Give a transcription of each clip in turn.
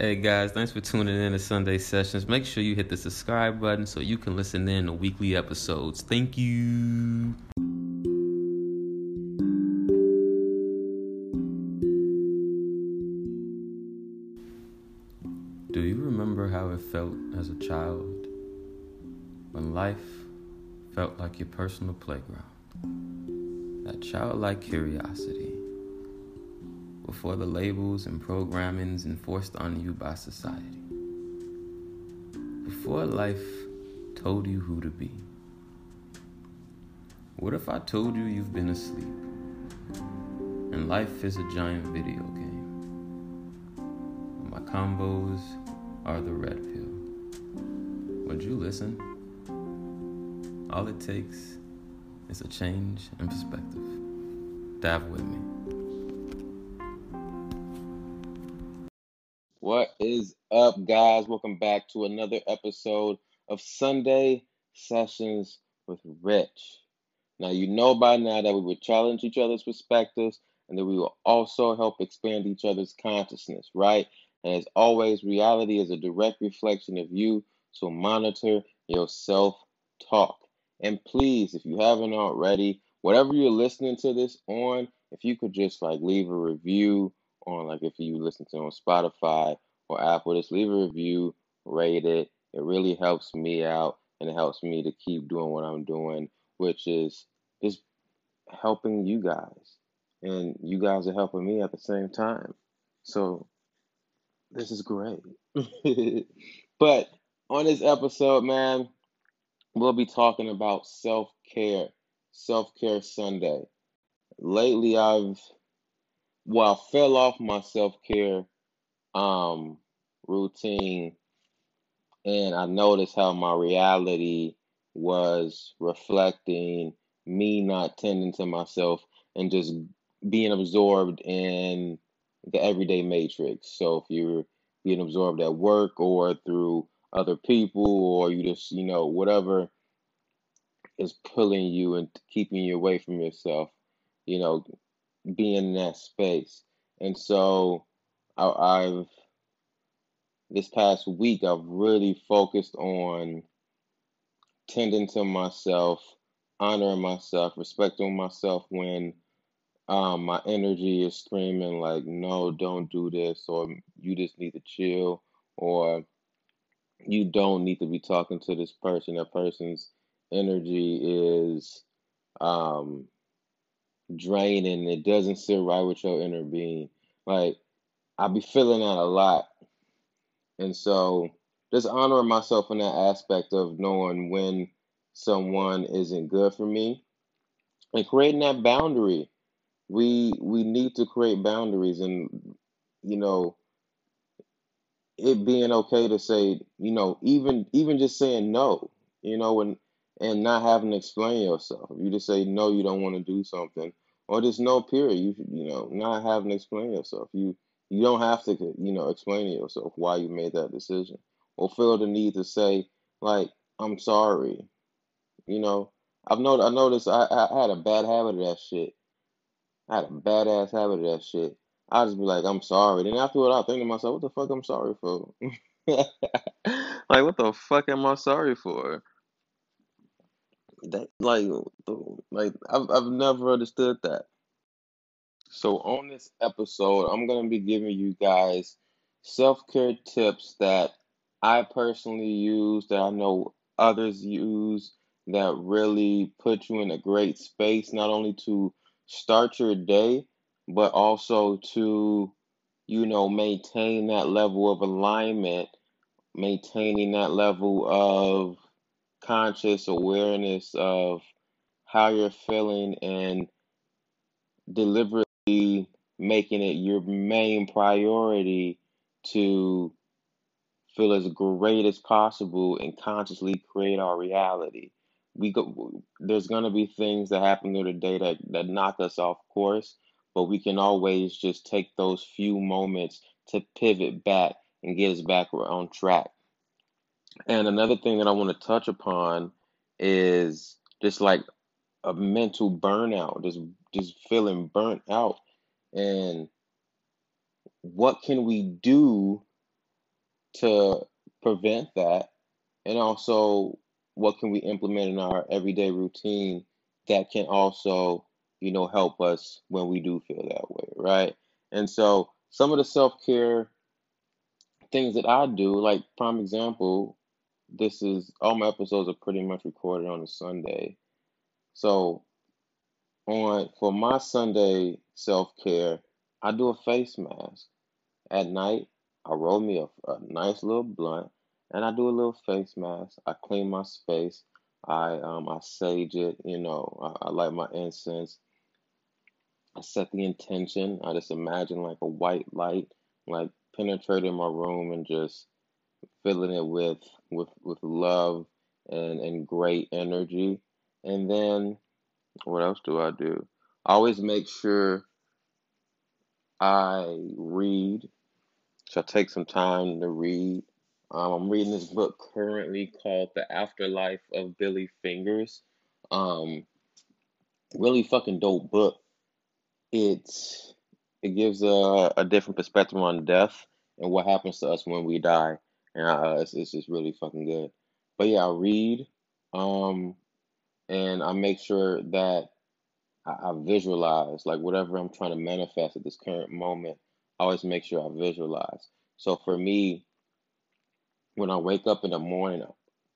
Hey guys, thanks for tuning in to Sunday Sessions. Make sure you hit the subscribe button so you can listen in to weekly episodes. Thank you. Do you remember how it felt as a child when life felt like your personal playground? That childlike curiosity before the labels and programmings enforced on you by society. Before life told you who to be. What if I told you you've been asleep and life is a giant video game? My combos are the red pill. Would you listen? All it takes is a change in perspective. Dive with me. Is up, guys? Welcome back to another episode of Sunday Sessions with Rich. Now, you know by now that we would challenge each other's perspectives and that we will also help expand each other's consciousness, right? And as always, reality is a direct reflection of you, so monitor your self talk. And please, if you haven't already, whatever you're listening to this on, if you could just like leave a review on like if you listen to on Spotify or Apple, just leave a review, rate it. It really helps me out and it helps me to keep doing what I'm doing, which is just helping you guys. And you guys are helping me at the same time. So this is great. but on this episode, man, we'll be talking about self care, self care Sunday. Lately, I've well, I fell off my self care um routine, and I noticed how my reality was reflecting me not tending to myself and just being absorbed in the everyday matrix. So if you're being absorbed at work or through other people, or you just, you know, whatever is pulling you and keeping you away from yourself, you know, be in that space. And so I, I've this past week I've really focused on tending to myself, honoring myself, respecting myself when um, my energy is screaming like, no, don't do this, or you just need to chill, or you don't need to be talking to this person. That person's energy is um, draining. It doesn't sit right with your inner being. Like I be feeling that a lot, and so just honoring myself in that aspect of knowing when someone isn't good for me and creating that boundary. We we need to create boundaries, and you know it being okay to say, you know, even even just saying no, you know, and and not having to explain yourself. You just say no, you don't want to do something, or just no period. You you know, not having to explain yourself. You you don't have to you know explain to yourself why you made that decision, or feel the need to say like I'm sorry. You know, I've noticed I noticed I, I had a bad habit of that shit. I had a badass habit of that shit. I just be like, I'm sorry. Then afterward, I think to myself, what the fuck I'm sorry for? like, what the fuck am I sorry for? That like, like I've I've never understood that. So on this episode, I'm gonna be giving you guys self care tips that I personally use, that I know others use, that really put you in a great space, not only to start your day, but also to, you know, maintain that level of alignment, maintaining that level of conscious awareness of how you're feeling and deliberately making it your main priority to feel as great as possible and consciously create our reality. We go, there's gonna be things that happen through the day that, that knock us off course, but we can always just take those few moments to pivot back and get us back on track. And another thing that I want to touch upon is just like a mental burnout, just just feeling burnt out, and what can we do to prevent that? And also, what can we implement in our everyday routine that can also, you know, help us when we do feel that way, right? And so, some of the self care things that I do, like prime example, this is all my episodes are pretty much recorded on a Sunday. So on for my Sunday self care, I do a face mask. At night, I roll me a, a nice little blunt and I do a little face mask. I clean my space. I um I sage it, you know, I, I light my incense. I set the intention. I just imagine like a white light, like penetrating my room and just filling it with with with love and and great energy. And then what else do I do? I always make sure I read. So I take some time to read. Um, I'm reading this book currently called The Afterlife of Billy Fingers. Um, really fucking dope book. It's it gives a, a different perspective on death and what happens to us when we die, and uh, it's, it's just really fucking good. But yeah, I read, um, and I make sure that I, I visualize like whatever I'm trying to manifest at this current moment. I always make sure I visualize. So for me, when I wake up in the morning,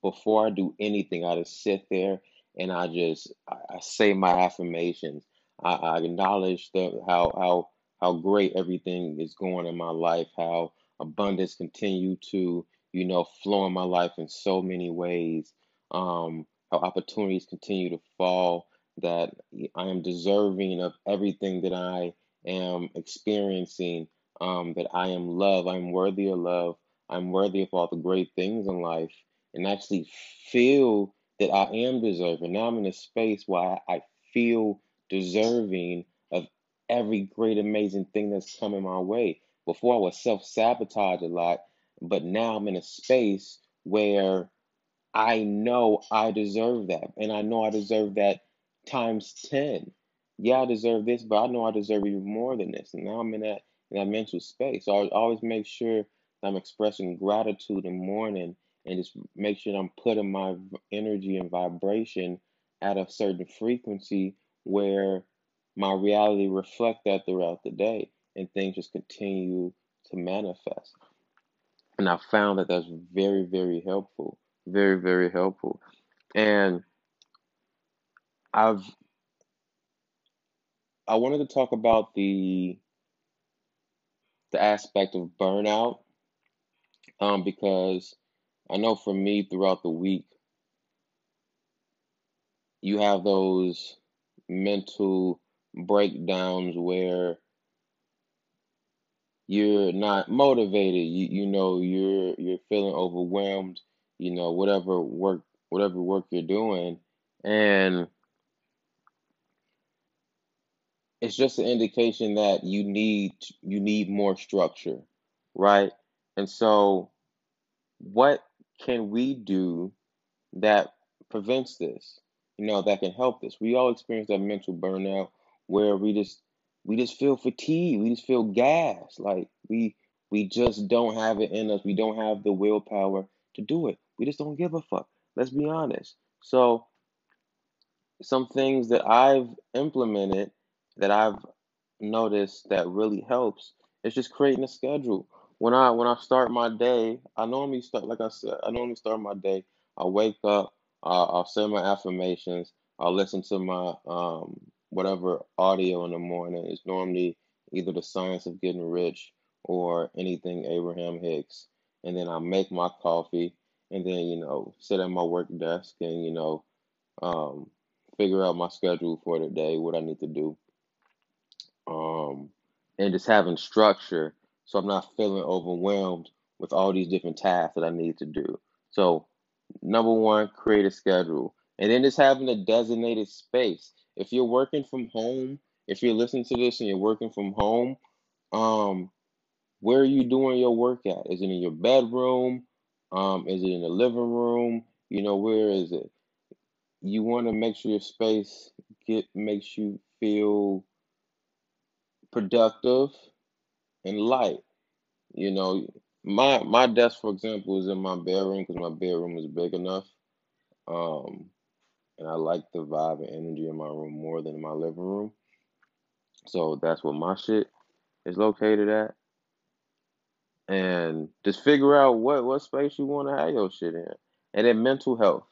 before I do anything, I just sit there and I just I, I say my affirmations. I, I acknowledge the how how how great everything is going in my life, how abundance continue to you know flow in my life in so many ways, um, how opportunities continue to fall, that I am deserving of everything that I am experiencing, um, that I am love, I'm worthy of love, I'm worthy of all the great things in life, and actually feel that I am deserving. Now I'm in a space where I, I feel deserving of every great, amazing thing that's coming my way. Before I was self sabotage a lot, but now I'm in a space where I know I deserve that. And I know I deserve that times 10. Yeah, I deserve this, but I know I deserve even more than this. And now I'm in that in that mental space. So I always make sure I'm expressing gratitude and the morning and just make sure I'm putting my energy and vibration at a certain frequency where my reality reflect that throughout the day and things just continue to manifest. And I found that that's very, very helpful. Very, very helpful. And I've I wanted to talk about the the aspect of burnout um, because I know for me throughout the week you have those mental breakdowns where you're not motivated you you know you're you're feeling overwhelmed you know whatever work whatever work you're doing. And it's just an indication that you need you need more structure right? And so what can we do that prevents this you know that can help this? We all experience that mental burnout where we just we just feel fatigued we just feel gas like we we just don't have it in us. We don't have the willpower to do it we just don't give a fuck let's be honest so some things that I've implemented that I've noticed that really helps is just creating a schedule. When I when I start my day, I normally start like I said, I normally start my day. I wake up, uh, I'll say my affirmations, I'll listen to my um whatever audio in the morning. It's normally either the science of getting rich or anything Abraham Hicks. And then I make my coffee and then, you know, sit at my work desk and, you know, um, figure out my schedule for the day, what I need to do, um, and just having structure so I'm not feeling overwhelmed with all these different tasks that I need to do. So, number one, create a schedule, and then just having a designated space. If you're working from home, if you're listening to this and you're working from home, um, where are you doing your work at? Is it in your bedroom? Um, is it in the living room? You know, where is it? you want to make sure your space get makes you feel productive and light. You know, my my desk, for example, is in my bedroom because my bedroom is big enough. Um, and I like the vibe and energy in my room more than in my living room. So that's where my shit is located at. And just figure out what what space you want to have your shit in. And then mental health.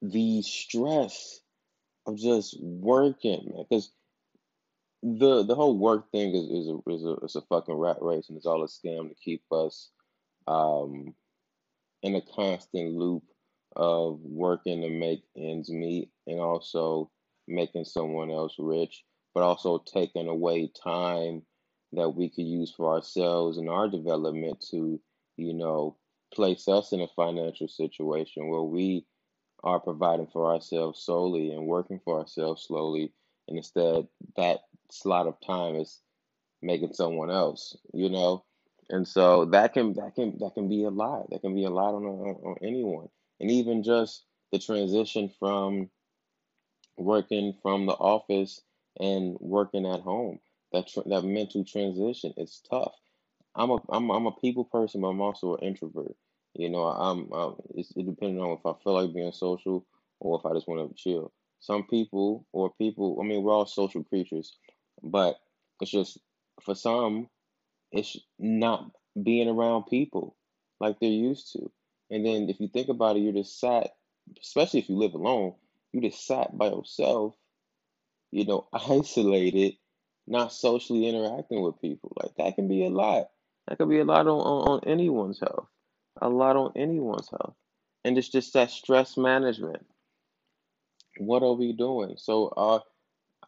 The stress of just working, man, because the the whole work thing is is a, is a a fucking rat race and it's all a scam to keep us um in a constant loop of working to make ends meet and also making someone else rich, but also taking away time that we could use for ourselves and our development to, you know, place us in a financial situation where we are providing for ourselves solely and working for ourselves slowly. And instead, that slot of time is making someone else, you know? And so that can that can that can be a lot. That can be a lot on on, on anyone. And even just the transition from working from the office and working at home. That tr- that mental transition is tough. I'm a I'm I'm a people person, but I'm also an introvert. You know, I'm, I'm it's, it depends on if I feel like being social or if I just want to chill. Some people or people, I mean, we're all social creatures, but it's just for some, it's not being around people like they're used to. And then if you think about it, you're just sat, especially if you live alone, you just sat by yourself, you know, isolated, not socially interacting with people. Like that can be a lot. That could be a lot on, on, on anyone's health. A lot on anyone's health. And it's just that stress management. What are we doing? So uh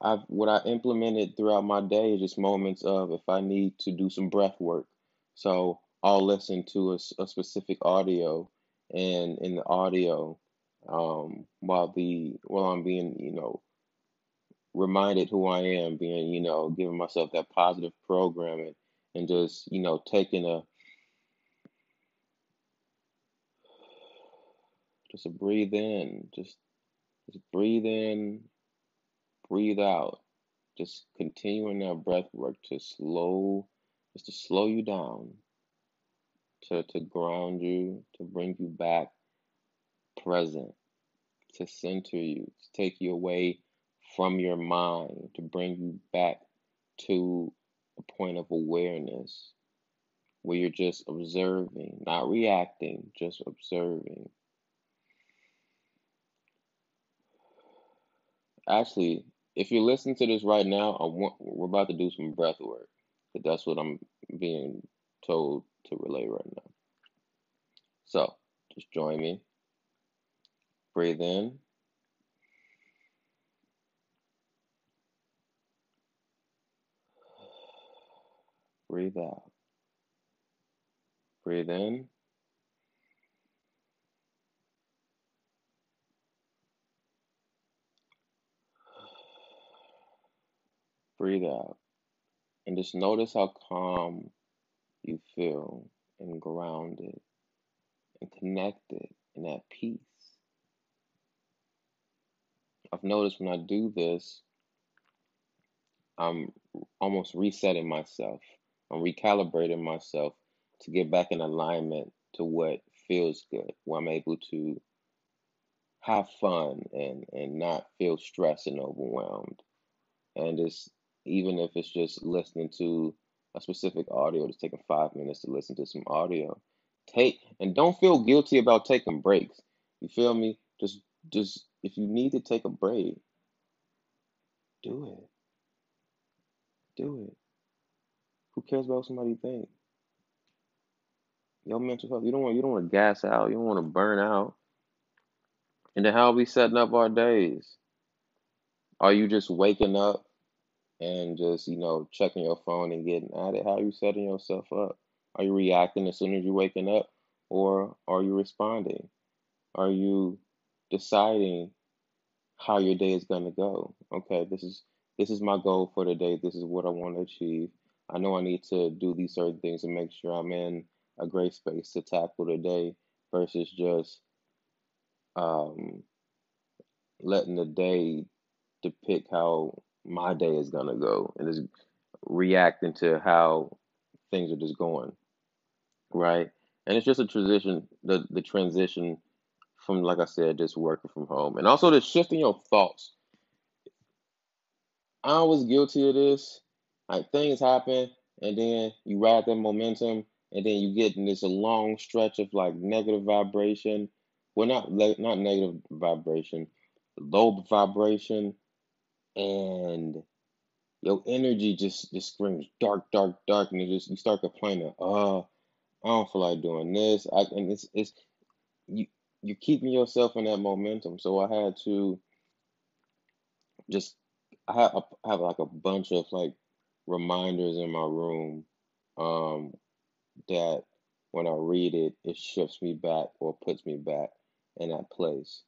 I've what I implemented throughout my day is just moments of if I need to do some breath work. So I'll listen to a, a specific audio, and in the audio, um, while the while I'm being you know reminded who I am, being you know giving myself that positive programming, and just you know taking a just a breathe in, just just breathe in, breathe out, just continuing that breath work to slow, just to slow you down to, to ground you, to bring you back present, to center you, to take you away from your mind, to bring you back to a point of awareness where you're just observing, not reacting, just observing. Actually, if you're listening to this right now, I want, we're about to do some breath work. But that's what I'm being told to relay right now. So just join me. Breathe in, breathe out. Breathe in, breathe out. And just notice how calm you feel and grounded and connected and at peace. I've noticed when I do this, I'm almost resetting myself. I'm recalibrating myself to get back in alignment to what feels good, where I'm able to have fun and, and not feel stressed and overwhelmed. And it's even if it's just listening to a specific audio, just taking five minutes to listen to some audio. Take and don't feel guilty about taking breaks. You feel me? Just just if you need to take a break, do it. Do it. Who cares about what somebody think? Your mental health. You don't want you don't want to gas out. You don't want to burn out. And then how are we setting up our days? Are you just waking up and just, you know, checking your phone and getting at it? How are you setting yourself up? Are you reacting as soon as you're waking up? Or are you responding? Are you deciding how your day is gonna go? Okay, this is this is my goal for the day. This is what I want to achieve. I know I need to do these certain things to make sure I'm in a great space to tackle the day versus just um, letting the day depict how my day is gonna go and just reacting to how things are just going, right? And it's just a transition, the the transition from, like I said, just working from home, and also the shifting your thoughts. I was guilty of this. Like things happen, and then you ride that momentum, and then you get in this long stretch of like negative vibration. Well, not not negative vibration, low vibration, and your energy just just screams dark, dark, dark, and you just you start complaining. Oh, I don't feel like doing this. I and it's it's you you're keeping yourself in that momentum. So I had to just I have I have like a bunch of like reminders in my room um that when I read it, it shifts me back or puts me back in that place.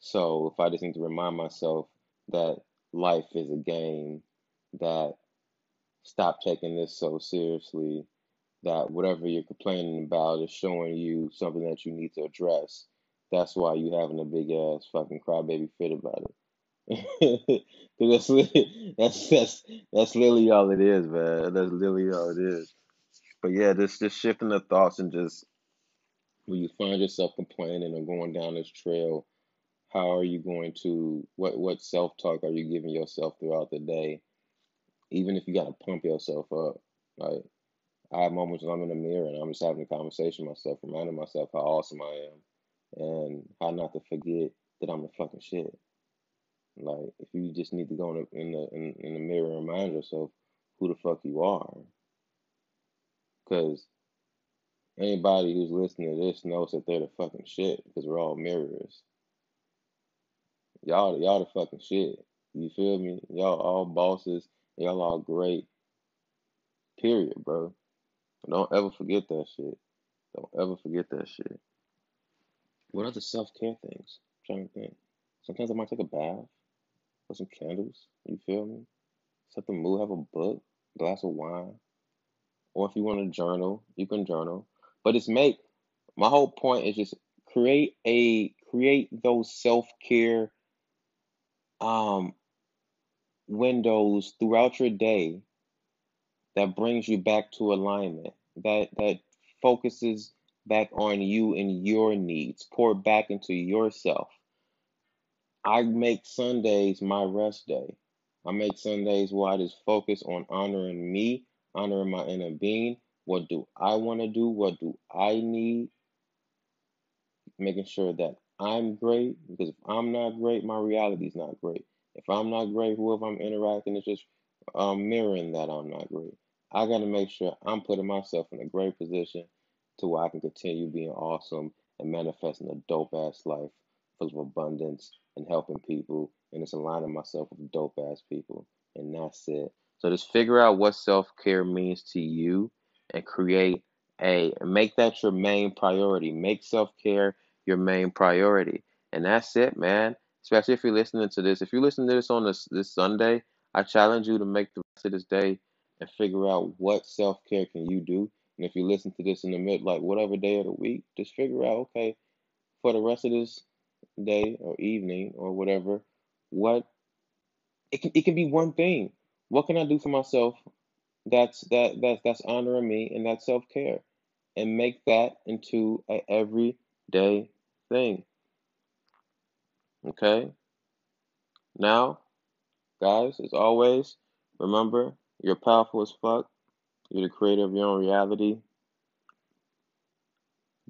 So if I just need to remind myself that life is a game, that stop taking this so seriously, that whatever you're complaining about is showing you something that you need to address. That's why you having a big ass fucking crybaby fit about it. That's that's that's that's literally all it is, man. That's literally all it is. But yeah, just just shifting the thoughts and just when you find yourself complaining or going down this trail, how are you going to what what self talk are you giving yourself throughout the day? Even if you gotta pump yourself up. Like I have moments when I'm in the mirror and I'm just having a conversation with myself, reminding myself how awesome I am and how not to forget that I'm the fucking shit. Like if you just need to go in the in the in, in the mirror and remind yourself who the fuck you are, because anybody who's listening to this knows that they're the fucking shit because we're all mirrors. Y'all y'all the fucking shit. You feel me? Y'all all bosses. Y'all all great. Period, bro. Don't ever forget that shit. Don't ever forget that shit. What other self care things? I'm trying to think. Sometimes I might take a bath, put some candles. You feel me? Set the mood. Have a book, glass of wine, or if you want to journal, you can journal. But it's make. My whole point is just create a create those self care um windows throughout your day that brings you back to alignment, that that focuses back on you and your needs, pour back into yourself. I make Sundays my rest day. I make Sundays where I just focus on honoring me, honoring my inner being. What do I want to do? What do I need? Making sure that I'm great because if I'm not great, my reality is not great. If I'm not great, whoever I'm interacting is just um, mirroring that I'm not great. I got to make sure I'm putting myself in a great position to where I can continue being awesome and manifesting a dope ass life full of abundance and helping people and it's aligning myself with dope ass people. And that's it. So just figure out what self care means to you and create a make that your main priority. Make self care your main priority. And that's it, man. Especially if you're listening to this. If you listen to this on this this Sunday, I challenge you to make the rest of this day and figure out what self care can you do. And if you listen to this in the mid, like whatever day of the week, just figure out, okay, for the rest of this day or evening or whatever, what it can, it can be one thing. What can I do for myself that's that that that's honoring me and that's self care, and make that into a everyday thing. Okay. Now, guys, as always, remember you're powerful as fuck. You're the creator of your own reality.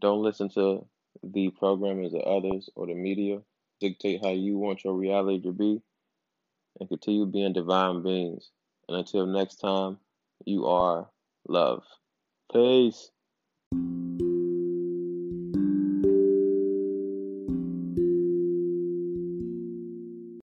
Don't listen to the programmers or others or the media dictate how you want your reality to be. And continue being divine beings. And until next time, you are love. Peace.